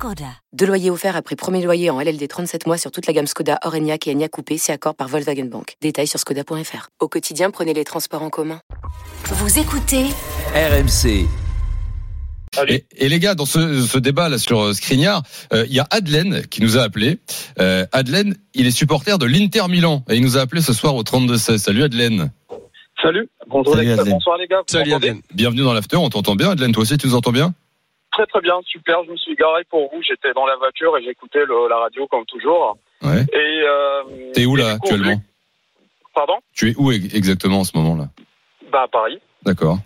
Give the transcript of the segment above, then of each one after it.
Skoda. Deux loyers offerts après premier loyer en LLD 37 mois sur toute la gamme Skoda, Orenia et Enya Coupé, c'est accord par Volkswagen Bank. Détails sur skoda.fr. Au quotidien, prenez les transports en commun. Vous écoutez RMC. Et, et les gars, dans ce, ce débat là sur euh, Skriniar, euh, il y a Adelaine qui nous a appelé. Euh, il est supporter de l'Inter Milan et il nous a appelé ce soir au 32 16. Salut Adelaine. Salut. Bonjour Salut, les- bonsoir les gars. Salut Adelaine. Bienvenue dans l'after. On t'entend bien, Adelaine. Toi aussi, tu nous entends bien? Très très bien, super. Je me suis garé pour vous. J'étais dans la voiture et j'écoutais la radio comme toujours. Ouais. Et euh, T'es où là coup, actuellement? Pardon? Tu es où ex- exactement en ce moment là? Bah à Paris. D'accord.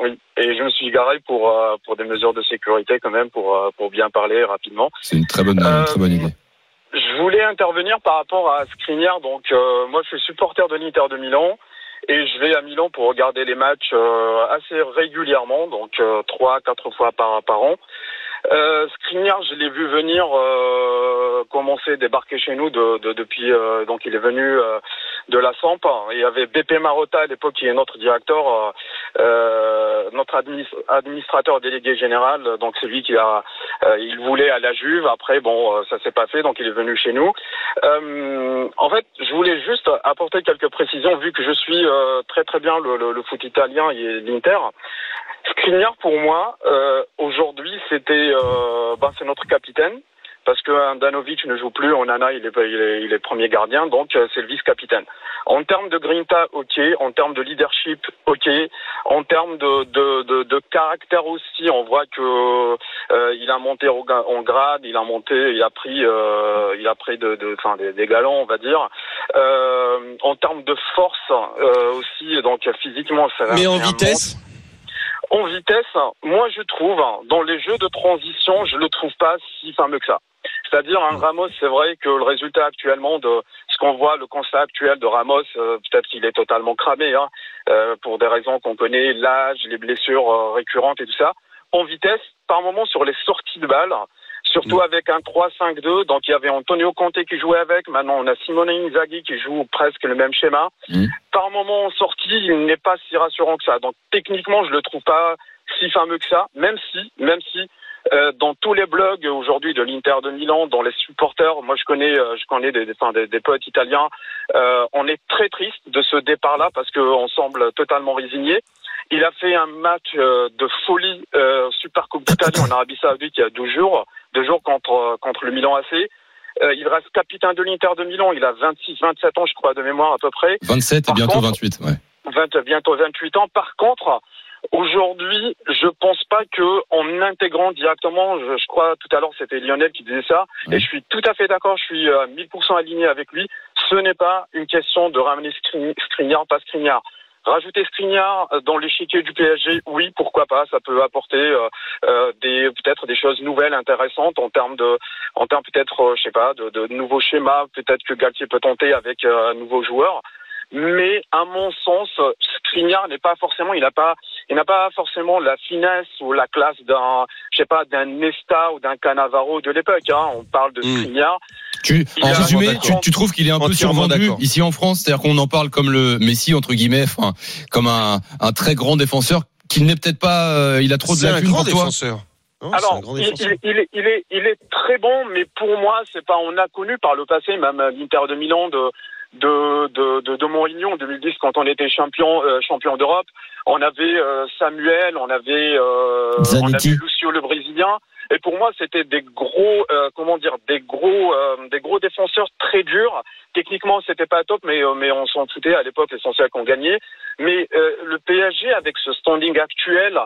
Oui. Et je me suis garé pour euh, pour des mesures de sécurité quand même pour euh, pour bien parler rapidement. C'est une très bonne, une très bonne idée. Je voulais intervenir par rapport à Skriniar. Donc moi je suis supporter de l'Inter de Milan et je vais à Milan pour regarder les matchs euh, assez régulièrement, donc euh, trois quatre fois par par an. Euh, je l'ai vu venir euh, commencer débarquer chez nous de, de- depuis euh, donc il est venu de la Samp. Il y avait BP Marotta à l'époque qui est notre directeur, euh, euh, notre administ- administrateur délégué général. Donc c'est lui qui a euh, il voulait à la Juve. Après bon euh, ça s'est pas fait donc il est venu chez nous. Euh, en fait je voulais juste apporter quelques précisions vu que je suis euh, très très bien le, le- le foot italien et l'Inter. Skriniar pour moi aujourd'hui c'était ben, c'est notre capitaine parce que Andanovic ne joue plus, Onana il est, il est, il est premier gardien, donc euh, c'est le vice-capitaine. En termes de grinta, ok. En termes de leadership, ok. En termes de, de, de, de caractère aussi, on voit que euh, il a monté en grade, il a monté, il a pris, euh, il a pris de, de, enfin, des, des galons, on va dire. Euh, en termes de force aussi, donc physiquement, ça. Mais en vitesse en vitesse, moi je trouve, dans les jeux de transition, je le trouve pas si fameux que ça. C'est-à-dire, un Ramos, c'est vrai que le résultat actuellement de ce qu'on voit, le constat actuel de Ramos, euh, peut-être qu'il est totalement cramé, hein, euh, pour des raisons qu'on connaît, l'âge, les blessures euh, récurrentes et tout ça. En vitesse, par moment sur les sorties de balles, surtout avec un 3-5-2, donc il y avait Antonio Conte qui jouait avec, maintenant on a Simone Inzaghi qui joue presque le même schéma. Mhm. Par moment en sortie, il n'est pas si rassurant que ça. Donc techniquement, je le trouve pas si fameux que ça, même si, même si euh, dans tous les blogs aujourd'hui de l'Inter de Milan, dans les supporters, moi je connais, euh, je connais des, des, des, des potes italiens, euh, on est très triste de ce départ-là parce qu'on semble totalement résigné. Il a fait un match euh, de folie euh, Super Coupe d'Italie en Arabie Saoudite il y a 12 jours, deux jours contre contre le Milan AC. Euh, il reste capitaine de l'Inter de Milan. Il a 26, 27 ans, je crois, de mémoire à peu près. 27 et par bientôt contre- 28. Ouais. 20, bientôt 28 ans. Par contre, aujourd'hui, je pense pas que en intégrant directement, je, je crois tout à l'heure c'était Lionel qui disait ça, et je suis tout à fait d'accord, je suis euh, 1000% aligné avec lui. Ce n'est pas une question de ramener Skri- Skriniar, pas Skriniar. Rajouter Skriniar dans l'échiquier du PSG, oui, pourquoi pas, ça peut apporter euh, euh, des peut-être des choses nouvelles, intéressantes en termes de, en termes peut-être, euh, je sais pas, de, de nouveaux schémas, peut-être que Galtier peut tenter avec euh, un nouveau joueur mais à mon sens, Skriniar n'est pas forcément, il n'a pas, il n'a pas forcément la finesse ou la classe d'un, je sais pas, d'un Nesta ou d'un Cannavaro de l'époque. Hein. On parle de Mm. Skriniar. Tu, en résumé, tu, tu trouves qu'il est un peu survendu d'accord. ici en France, c'est-à-dire qu'on en parle comme le Messi entre guillemets, enfin, comme un, un très grand défenseur, qu'il n'est peut-être pas, euh, il a trop de C'est un lacunes grand pour toi? défenseur. Non, c'est Alors, il, défenseur. il- il est, il est, il est très bon, mais pour moi, c'est pas, on a connu par le passé, même à l'Inter de Milan de, de, de, de, de en 2010 quand on était champion, euh, champion d'Europe. On avait euh, Samuel, on avait, euh, on avait Lucio le Brésilien. Et pour moi, c'était des gros, euh, comment dire, des gros, euh, des gros défenseurs très durs. Techniquement, c'était pas top, mais euh, on s'en foutait à l'époque. L'essentiel qu'on gagnait. Mais le PSG, avec ce standing actuel,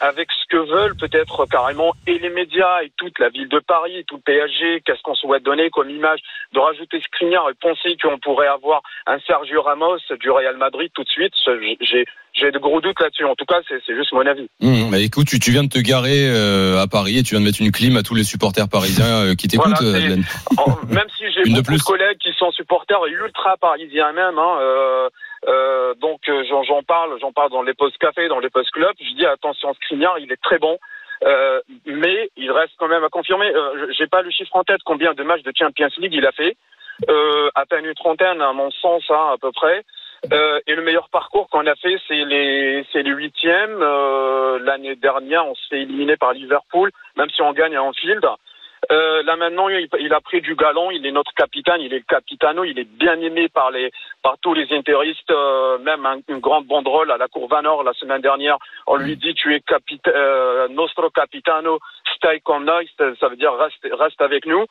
avec ce que veulent peut-être carrément et les médias et toute la ville de Paris, tout le PSG, qu'est-ce qu'on souhaite donner comme image, de rajouter Skriniar et penser qu'on pourrait avoir un Sergio Ramos du Real Madrid tout de suite. J'ai de gros doutes là-dessus. En tout cas, c'est juste mon avis. Mmh, bah écoute, tu, viens de te garer à Paris tu viens de mettre une clim à tous les supporters parisiens euh, qui t'écoutent, Voilà, Adelaine. même si j'ai beaucoup de, plus. collègues qui sont supporters ultra parisiens même, hein, euh, euh, donc euh, j'en parle, j'en parle dans les post café, dans les post clubs. Je dis attention, Skriniar, il est très bon. Euh, mais il reste quand même à confirmer. Euh, J'ai pas le chiffre en tête combien de matchs de Champions League il a fait. Euh, à peine une trentaine, à mon sens, hein, à peu près. Euh, et le meilleur parcours qu'on a fait, c'est les, c'est les huitièmes. Euh, L'année dernière, on se fait éliminer par Liverpool, même si on gagne à Anfield. Euh, là maintenant, il, a pris du galon. Il est notre capitaine. Il est capitano. Il est bien aimé par les, par tous les intéristes. Euh, même un- une grande banderole à la Cour Vanor la semaine dernière. On lui dit tu es capita euh, nostro capitano, stai con noi. Ça veut dire reste, reste avec nous.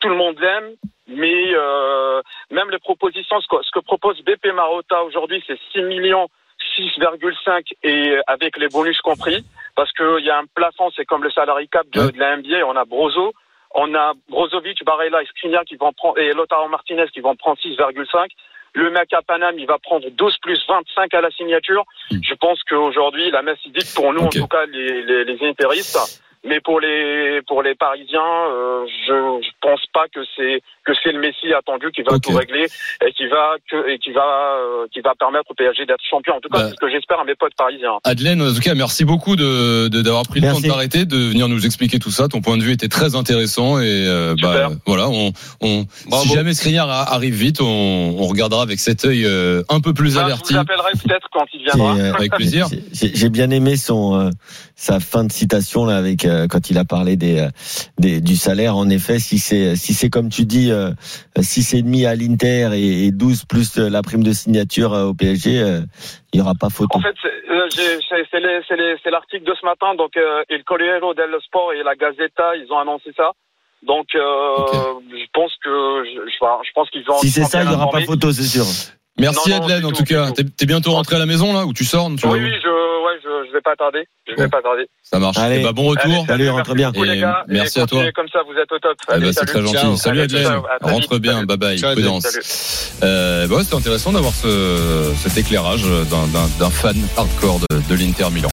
Tout le monde l'aime. Mais euh, même les propositions, ce que, ce que propose BP Marotta aujourd'hui, c'est 6 millions, 6,5 et avec les bonus compris, parce qu'il y a un plafond, c'est comme le salary cap de, Ouais. de la NBA. On a Brozo, on a Brozovic, Barella et Skriniar qui vont prendre et Lotaro Martinez qui vont prendre 6,5. Le mec à Paname, il va prendre 12 plus 25 à la signature. Mm. Je pense qu'aujourd'hui, la messe est dite pour nous, en tout cas, les, les, les intéristes. Mais pour les pour les Parisiens, euh, je, je pense pas que c'est que c'est le Messi attendu qui va tout régler et qui va que et qui va euh, qui va permettre au PSG d'être champion. En tout cas, Bah. c'est ce que j'espère à mes potes parisiens. Adelaine, en tout cas, merci beaucoup de de- d'avoir pris le temps de t'arrêter, de venir nous expliquer tout ça. Ton point de vue était très intéressant et euh, bah, voilà, on, on Bravo. si jamais Skriniar arrive vite, on, on regardera avec cet œil euh, un peu plus je averti. vous appellerai peut-être quand il viendra. Euh, Avec plaisir. J'ai j'ai bien aimé son euh, sa fin de citation là avec euh, quand il a parlé des, euh, des du salaire. En effet, si c'est si c'est comme tu dis, euh, six et demi à l'Inter et, et 12 plus la prime de signature euh, au PSG, euh, il y aura pas photo. En fait, c'est l'article de ce matin. Donc, Il Corriere dello Sport et la Gazzetta, ils ont annoncé ça. Donc, je pense que je, je, pense qu'ils ont. si c'est ça, il bien y aura pas photo, c'est sûr. Merci Non, en tout, tout cas. T'es t'es bientôt rentré à la maison là ou tu sors tu Oui, oui, je, ouais, je, je vais pas tarder. Je vais pas tarder. Ça marche. Allez. Eh bah, bon retour. Allez, Salut, rentre bien. Et merci Et à toi. comme ça, vous êtes au top. Eh Allez, ben, c'est salut. très gentil. Ciao. Salut très Rentre bien. Salut. Bye bye. Ciao, Prudence. Euh, bah ouais, c'était intéressant d'avoir ce, cet éclairage d'un- d'un d'un fan hardcore de, de l'Inter Milan.